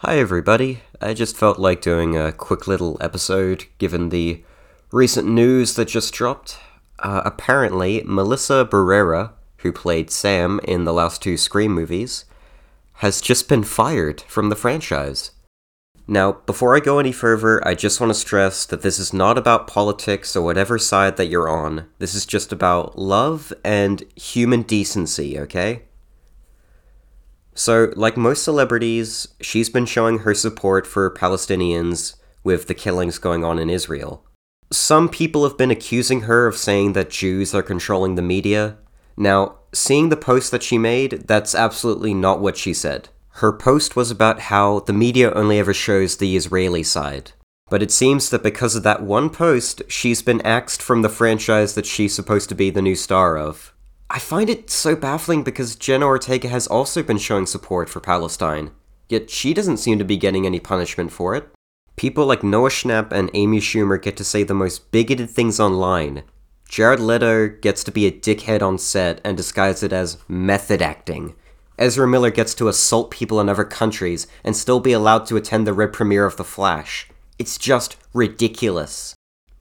Hi, everybody. I just felt like doing a quick little episode given the recent news that just dropped. Uh, apparently, Melissa Barrera, who played Sam in the last two Scream movies, has just been fired from the franchise. Now, before I go any further, I just want to stress that this is not about politics or whatever side that you're on. This is just about love and human decency, okay? So, like most celebrities, she's been showing her support for Palestinians with the killings going on in Israel. Some people have been accusing her of saying that Jews are controlling the media. Now, seeing the post that she made, that's absolutely not what she said. Her post was about how the media only ever shows the Israeli side. But it seems that because of that one post, she's been axed from the franchise that she's supposed to be the new star of. I find it so baffling because Jenna Ortega has also been showing support for Palestine, yet she doesn't seem to be getting any punishment for it. People like Noah Schnapp and Amy Schumer get to say the most bigoted things online. Jared Leto gets to be a dickhead on set and disguise it as method acting. Ezra Miller gets to assault people in other countries and still be allowed to attend the red premiere of The Flash. It's just ridiculous.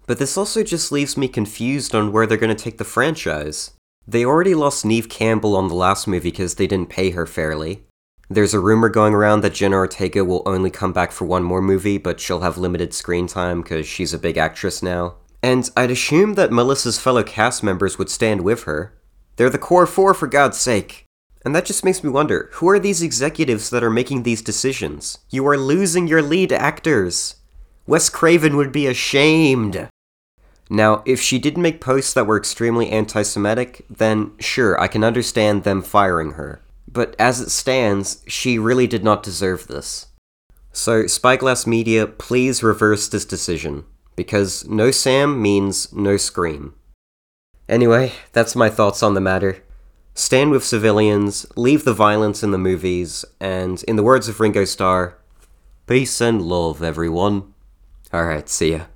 But this also just leaves me confused on where they're going to take the franchise. They already lost Neve Campbell on the last movie because they didn't pay her fairly. There's a rumor going around that Jenna Ortega will only come back for one more movie, but she'll have limited screen time because she's a big actress now. And I'd assume that Melissa's fellow cast members would stand with her. They're the core four, for God's sake. And that just makes me wonder who are these executives that are making these decisions? You are losing your lead actors. Wes Craven would be ashamed. Now, if she did make posts that were extremely anti Semitic, then sure, I can understand them firing her. But as it stands, she really did not deserve this. So, Spyglass Media, please reverse this decision, because no Sam means no Scream. Anyway, that's my thoughts on the matter. Stand with civilians, leave the violence in the movies, and in the words of Ringo Starr, peace and love, everyone. Alright, see ya.